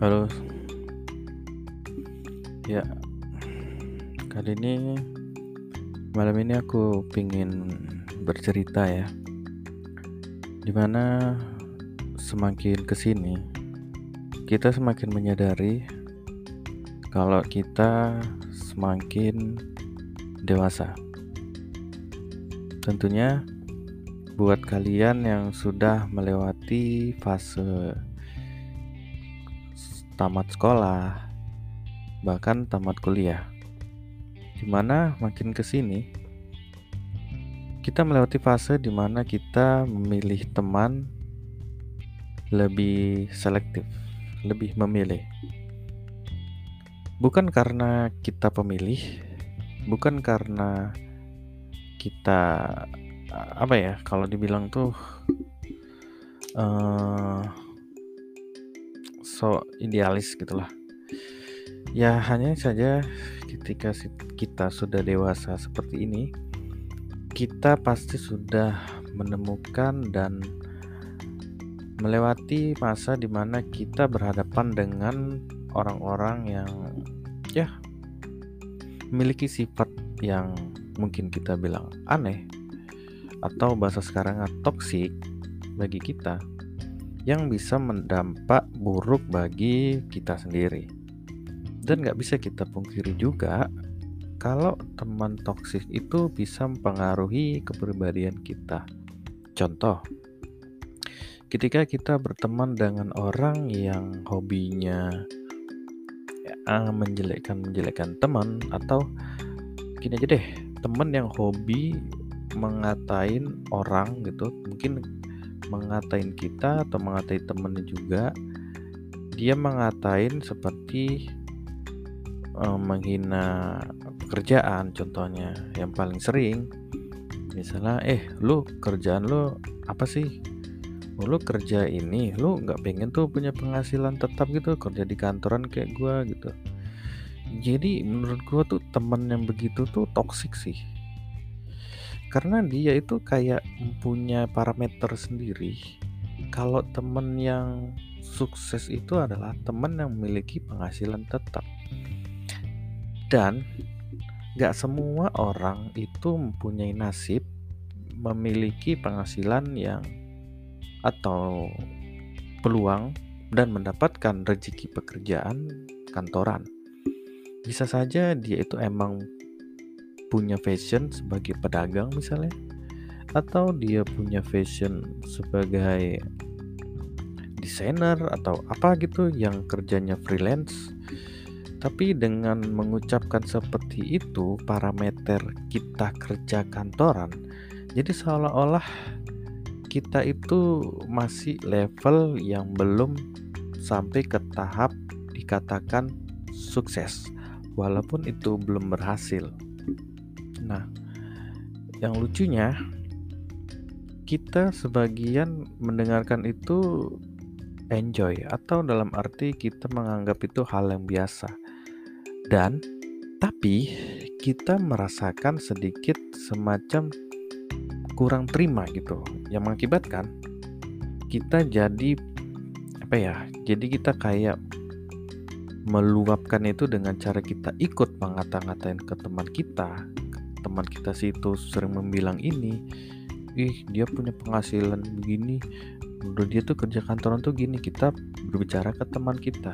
Halo. Ya. Kali ini malam ini aku pingin bercerita ya. Di mana semakin ke sini kita semakin menyadari kalau kita semakin dewasa. Tentunya buat kalian yang sudah melewati fase tamat sekolah, bahkan tamat kuliah. Di mana makin ke sini, kita melewati fase di mana kita memilih teman lebih selektif, lebih memilih. Bukan karena kita pemilih, bukan karena kita apa ya kalau dibilang tuh uh, so idealis gitulah. Ya hanya saja ketika kita sudah dewasa seperti ini kita pasti sudah menemukan dan melewati masa di mana kita berhadapan dengan orang-orang yang ya memiliki sifat yang mungkin kita bilang aneh atau bahasa sekarang toksik bagi kita yang bisa mendampak buruk bagi kita sendiri. Dan nggak bisa kita pungkiri juga kalau teman toksik itu bisa mempengaruhi kepribadian kita. Contoh, ketika kita berteman dengan orang yang hobinya ya, menjelekkan menjelekkan teman atau gini aja deh, teman yang hobi mengatain orang gitu, mungkin mengatain kita atau mengatai temennya juga dia mengatain seperti uh, menghina pekerjaan contohnya. Yang paling sering misalnya eh lu kerjaan lu apa sih? Oh, lu kerja ini lu nggak pengen tuh punya penghasilan tetap gitu kerja di kantoran kayak gua gitu. Jadi menurut gua tuh temen yang begitu tuh toksik sih karena dia itu kayak mempunyai parameter sendiri. Kalau temen yang sukses itu adalah temen yang memiliki penghasilan tetap. Dan gak semua orang itu mempunyai nasib memiliki penghasilan yang atau peluang dan mendapatkan rezeki pekerjaan kantoran. Bisa saja dia itu emang punya fashion sebagai pedagang misalnya? Atau dia punya fashion sebagai desainer atau apa gitu yang kerjanya freelance? Tapi dengan mengucapkan seperti itu parameter kita kerja kantoran jadi seolah-olah kita itu masih level yang belum sampai ke tahap dikatakan sukses. Walaupun itu belum berhasil Nah, yang lucunya kita sebagian mendengarkan itu enjoy atau dalam arti kita menganggap itu hal yang biasa. Dan tapi kita merasakan sedikit semacam kurang terima gitu yang mengakibatkan kita jadi apa ya? Jadi kita kayak meluapkan itu dengan cara kita ikut mengata-ngatain ke teman kita teman kita sih itu sering membilang ini ih dia punya penghasilan begini menurut dia tuh kerja kantoran tuh gini kita berbicara ke teman kita.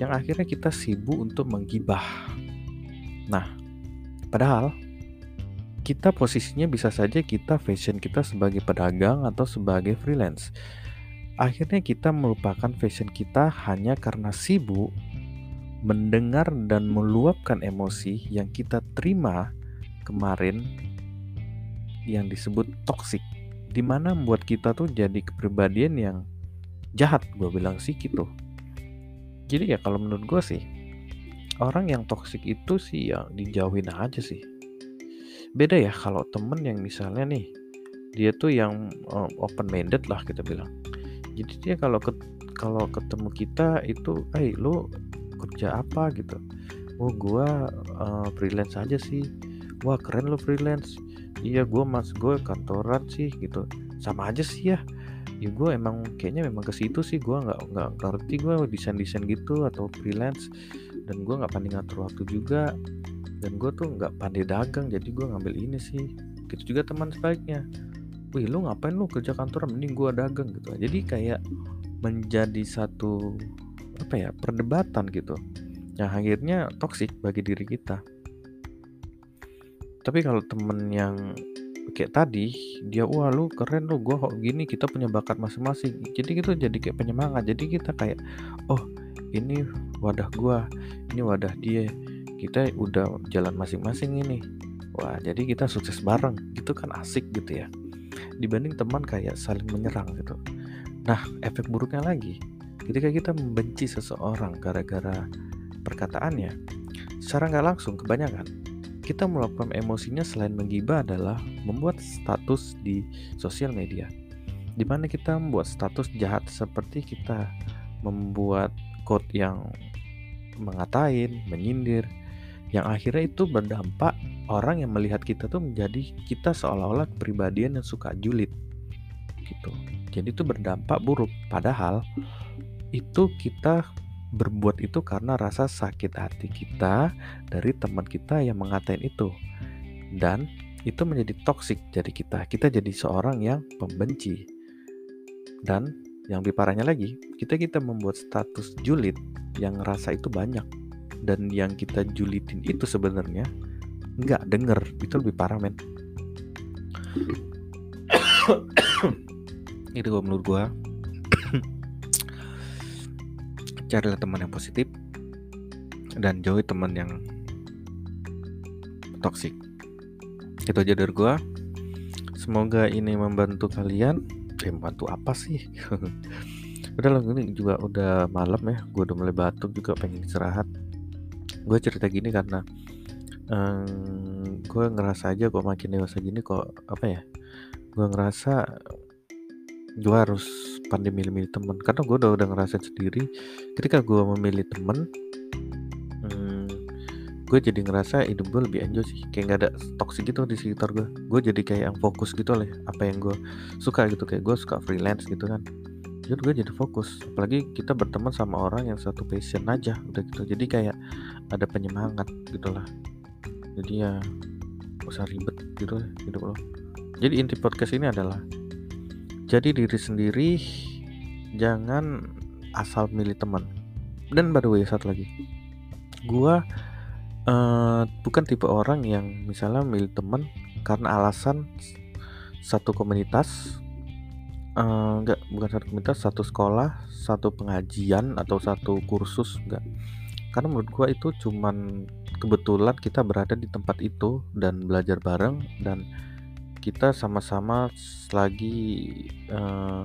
Yang akhirnya kita sibuk untuk menggibah. Nah padahal kita posisinya bisa saja kita fashion kita sebagai pedagang atau sebagai freelance. Akhirnya kita melupakan fashion kita hanya karena sibuk mendengar dan meluapkan emosi yang kita terima kemarin yang disebut toxic. Di mana membuat kita tuh jadi kepribadian yang jahat gue bilang sih gitu. Jadi ya kalau menurut gue sih orang yang toxic itu sih ya dijauhin aja sih. Beda ya kalau temen yang misalnya nih dia tuh yang uh, open minded lah kita bilang. Jadi dia kalau ke kalau ketemu kita itu eh hey, lu kerja apa? gitu. Oh gua uh, freelance aja sih wah keren lo freelance. Iya gue mas gue kantoran sih gitu. Sama aja sih ya. Ya gue emang kayaknya memang ke situ sih. Gue nggak nggak ngerti gue desain desain gitu atau freelance. Dan gue nggak pandai ngatur waktu juga. Dan gue tuh nggak pandai dagang jadi gue ngambil ini sih. Gitu juga teman sebaliknya. Wih lu ngapain lu kerja kantor? Mending gue dagang gitu. Jadi kayak menjadi satu apa ya perdebatan gitu. Yang akhirnya toksik bagi diri kita tapi kalau temen yang kayak tadi dia wah lu keren lu gue gini kita punya bakat masing-masing. Jadi gitu jadi kayak penyemangat. Jadi kita kayak oh ini wadah gue ini wadah dia kita udah jalan masing-masing ini. Wah jadi kita sukses bareng. Gitu kan asik gitu ya. Dibanding teman kayak saling menyerang gitu. Nah efek buruknya lagi. Ketika kita membenci seseorang gara-gara perkataannya secara nggak langsung kebanyakan kita melakukan emosinya selain menggibah adalah membuat status di sosial media. Di mana kita membuat status jahat seperti kita membuat quote yang mengatain, menyindir yang akhirnya itu berdampak orang yang melihat kita tuh menjadi kita seolah-olah kepribadian yang suka julid gitu. Jadi itu berdampak buruk. Padahal itu kita berbuat itu karena rasa sakit hati kita dari teman kita yang mengatain itu. Dan itu menjadi toksik jadi kita. Kita jadi seorang yang pembenci. Dan yang lebih parahnya lagi kita kita membuat status julid yang rasa itu banyak. Dan yang kita julitin itu sebenarnya nggak denger. Itu lebih parah men. Itu menurut gue carilah teman yang positif dan jauhi teman yang toksik itu aja dari gue semoga ini membantu kalian. Eh membantu apa sih? Udah lah ini juga udah malam ya. Gue udah mulai batuk juga pengen istirahat. Gue cerita gini karena um, gue ngerasa aja kok makin dewasa gini kok apa ya gue ngerasa gue harus pandai milih-milih teman karena gue udah udah ngerasain sendiri. Ketika gue memilih teman hmm, gue jadi ngerasa hidup gue lebih enjoy sih. Kayak gak ada toxic gitu di sekitar gue gue jadi kayak yang fokus gitu lah apa yang gue suka gitu. Kayak gue suka freelance gitu kan. Jadi gue jadi fokus. Apalagi kita berteman sama orang yang satu passion aja. Udah gitu. Jadi kayak ada penyemangat gitulah jadi ya usah ribet gitu hidup lo. Jadi inti podcast ini adalah jadi diri sendiri jangan asal milih teman. Dan by the way satu lagi. Gua uh, bukan tipe orang yang misalnya milih teman karena alasan satu komunitas uh, enggak bukan satu komunitas satu sekolah satu pengajian atau satu kursus enggak. Karena menurut gua itu cuman kebetulan kita berada di tempat itu dan belajar bareng dan kita sama-sama lagi uh,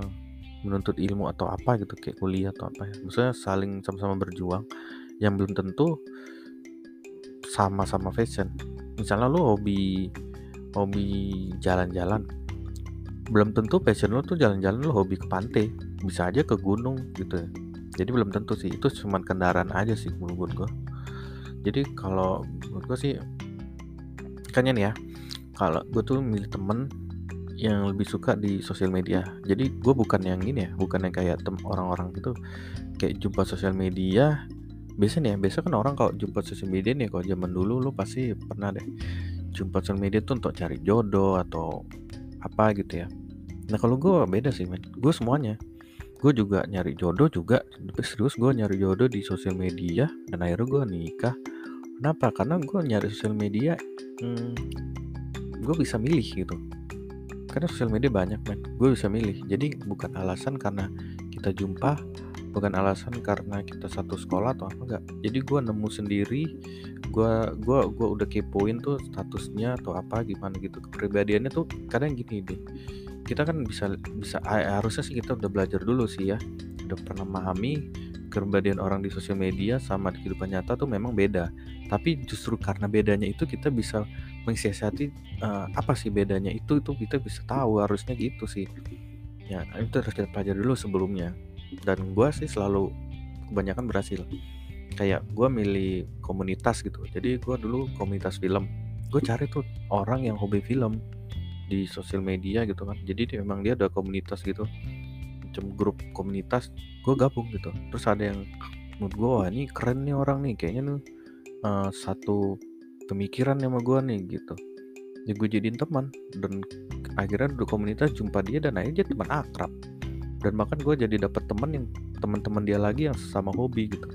menuntut ilmu atau apa gitu kayak kuliah atau apa ya. Maksudnya saling sama-sama berjuang yang belum tentu sama-sama fashion. Misalnya lu hobi hobi jalan-jalan belum tentu passion lu tuh jalan-jalan lu hobi ke pantai bisa aja ke gunung gitu ya. Jadi belum tentu sih itu cuma kendaraan aja sih menurut gue jadi kalau menurut gue sih kan ya kalau gue tuh milih temen yang lebih suka di sosial media. Jadi gue bukan yang ini ya bukan yang kayak tem orang-orang gitu. Kayak jumpa sosial media biasanya ya biasa kan orang kalau jumpa sosial media nih kalau zaman dulu lo pasti pernah deh jumpa sosial media tuh untuk cari jodoh atau apa gitu ya. Nah kalau gue beda sih men. Gue semuanya. Gue juga nyari jodoh juga serius gue nyari jodoh di sosial media dan akhirnya gue nikah. Kenapa? Karena gue nyari sosial media hmm, gue bisa milih gitu. Karena sosial media banyak men. Gue bisa milih. Jadi bukan alasan karena kita jumpa bukan alasan karena kita satu sekolah atau apa enggak. Jadi gue nemu sendiri gue gua gua udah kepoin tuh statusnya atau apa gimana gitu. Kepribadiannya tuh kadang gini deh kita kan bisa bisa harusnya sih kita udah belajar dulu sih ya. Udah pernah memahami kepribadian orang di sosial media sama di kehidupan nyata tuh memang beda. Tapi justru karena bedanya itu kita bisa mensiasati uh, apa sih bedanya itu itu kita bisa tahu harusnya gitu sih. Ya itu harus kita pelajari dulu sebelumnya. Dan gue sih selalu kebanyakan berhasil. Kayak gue milih komunitas gitu. Jadi gue dulu komunitas film. Gue cari tuh orang yang hobi film di sosial media gitu kan. Jadi dia, memang dia ada komunitas gitu. Macam grup komunitas gue gabung gitu. Terus ada yang menurut gue wah ini keren nih orang nih. Kayaknya nih uh, satu pemikiran sama gue nih gitu. Ya gue jadiin teman dan akhirnya di komunitas jumpa dia dan akhirnya dia teman akrab. Dan bahkan gue jadi dapet teman yang teman-teman dia lagi yang sama hobi gitu.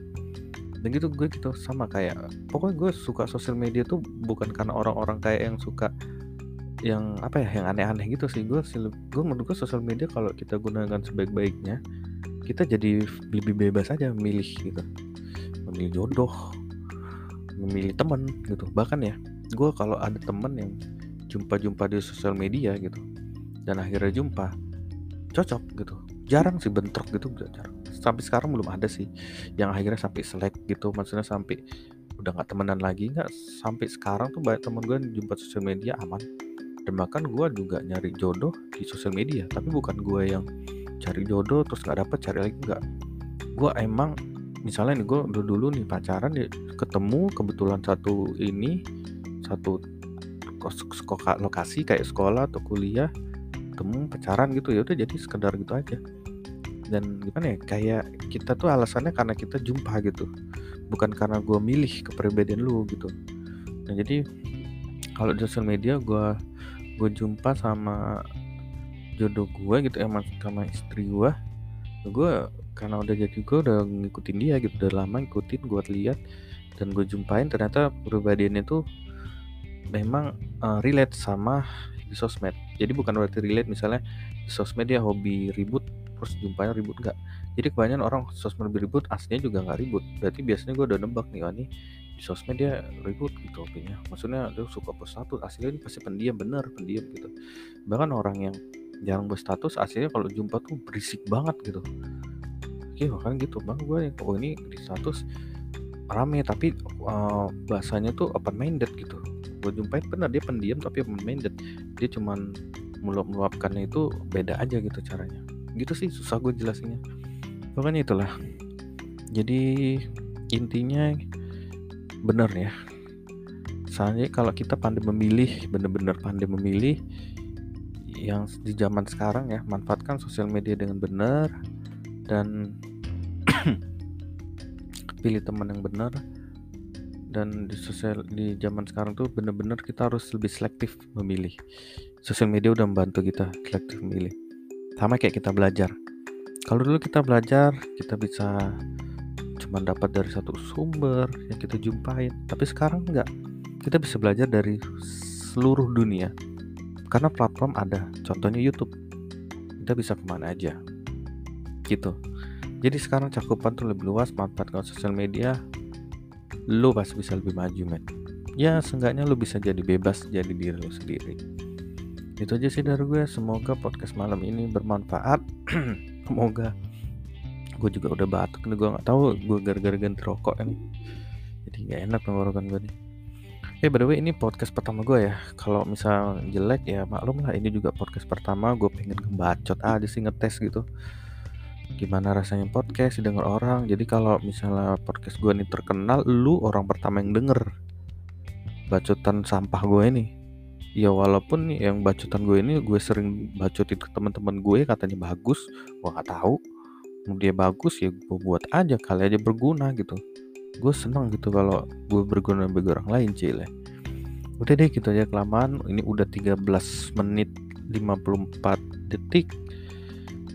Dan gitu gue gitu sama kayak pokoknya gue suka sosial media tuh bukan karena orang-orang kayak yang suka yang apa ya yang aneh-aneh gitu sih. Gue gue menurut gue sosial media kalau kita gunakan sebaik-baiknya kita jadi lebih bebas aja memilih gitu. Memilih jodoh memilih temen gitu. Bahkan ya gue kalau ada temen yang jumpa-jumpa di sosial media gitu dan akhirnya jumpa cocok gitu. Jarang sih bentrok gitu jarang. Sampai sekarang belum ada sih yang akhirnya sampai selek gitu. Maksudnya sampai udah nggak temenan lagi nggak. Sampai sekarang tuh banyak temen gue jumpa sosial media aman. Dan bahkan gue juga nyari jodoh di sosial media tapi bukan gue yang cari jodoh terus nggak dapet cari lagi nggak. Gue emang misalnya nih gue dulu dulu nih pacaran ya ketemu kebetulan satu ini satu lokasi kayak sekolah atau kuliah ketemu pacaran gitu ya udah jadi sekedar gitu aja. Dan gimana ya kayak kita tuh alasannya karena kita jumpa gitu bukan karena gue milih kepribadian lu gitu. Nah jadi kalau di sosial media gue gue jumpa sama jodoh gue gitu emang sama istri gue gue karena udah jadi gue udah ngikutin dia gitu udah lama ngikutin gue lihat dan gue jumpain ternyata kepribadiannya tuh memang uh, relate sama di sosmed. Jadi bukan berarti relate misalnya di sosmed dia hobi ribut terus jumpanya ribut enggak jadi kebanyakan orang sosmed ribut aslinya juga nggak ribut. Berarti biasanya gue udah nebak nih wah nih di sosmed dia ribut gitu hobinya. Maksudnya dia suka post status aslinya ini pasti pendiam bener pendiam gitu. Bahkan orang yang jarang berstatus aslinya kalau jumpa tuh berisik banget gitu oke bahkan gitu. Bang gue yang oh ini di status rame tapi uh, bahasanya tuh open minded gitu. Gue jumpain bener dia pendiam tapi open minded dia cuman meluap meluapkannya itu beda aja gitu caranya. Gitu sih susah gue jelasinnya. Pokoknya itulah. Jadi intinya bener ya. Soalnya kalau kita pandai memilih bener-bener pandai memilih yang di zaman sekarang ya manfaatkan sosial media dengan benar dan pilih teman yang benar. Dan di sosial di zaman sekarang tuh bener-bener kita harus lebih selektif memilih. Sosial media udah membantu kita selektif memilih. Sama kayak kita belajar. Kalau dulu kita belajar kita bisa cuma dapat dari satu sumber yang kita jumpain. Tapi sekarang enggak. Kita bisa belajar dari seluruh dunia. Karena platform ada. Contohnya YouTube. Kita bisa ke mana aja. Gitu jadi sekarang cakupan tuh lebih luas manfaatkan sosial media lu pasti bisa lebih maju men. Ya seenggaknya lu bisa jadi bebas jadi diri lu sendiri. Itu aja sih dari gue. Semoga podcast malam ini bermanfaat. Semoga gue juga udah batuk nih gue nggak tahu gue gara-gara ganti rokok ini. Jadi nggak enak tenggorokan gue nih. Eh by the way ini podcast pertama gue ya. Kalau misal jelek ya maklum lah ini juga podcast pertama. Gue pengen ngebacot aja sih ngetes gitu Gimana rasanya podcast didengar orang. Jadi kalau misalnya podcast gue ini terkenal Lu orang pertama yang denger. Bacotan sampah gue ini. Ya walaupun yang bacotan gue ini gue sering bacotin ke teman-teman gue katanya bagus. Gue nggak tahu. Dia bagus ya gue buat aja kali aja berguna gitu. Gue seneng gitu kalau gue berguna bagi orang lain cile udah deh gitu aja kelamaan. Ini udah 13 menit 54 detik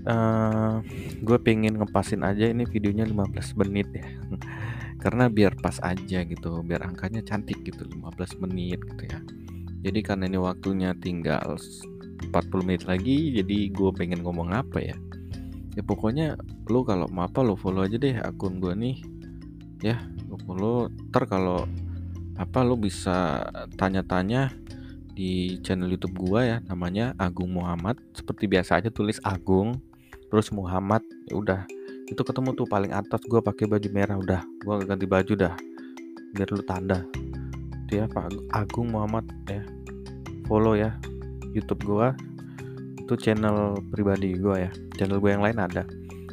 uh, gue pengen ngepasin aja ini videonya 15 menit ya. Karena biar pas aja gitu biar angkanya cantik gitu 15 menit gitu ya. Jadi karena ini waktunya tinggal 40 menit lagi jadi gue pengen ngomong apa ya? Ya pokoknya lo kalau mau apa lo follow aja deh akun gue nih. Ya lo follow. Ntar kalau apa lo bisa tanya-tanya di channel YouTube gue ya namanya Agung Muhammad. Seperti biasa aja tulis Agung terus Muhammad ya udah. Itu ketemu tuh paling atas gue pakai baju merah udah. Gue ganti baju dah biar lu tanda. Dia Pak Agung Muhammad ya. Follow ya YouTube gua. Itu channel pribadi gua ya. Channel gue yang lain ada.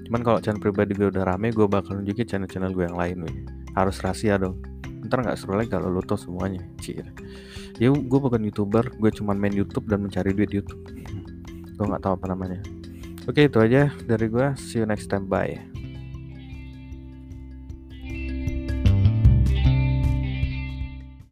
Cuman kalau channel pribadi gue udah rame gue bakal nunjukin channel-channel gue yang lain nih. harus rahasia dong. Ntar nggak seru lagi kalau lo tau semuanya Cir. ya gue bukan youtuber gue cuma main YouTube dan mencari duit YouTube. Gue nggak tahu apa namanya Oke, itu aja dari gua. See you next time. Bye.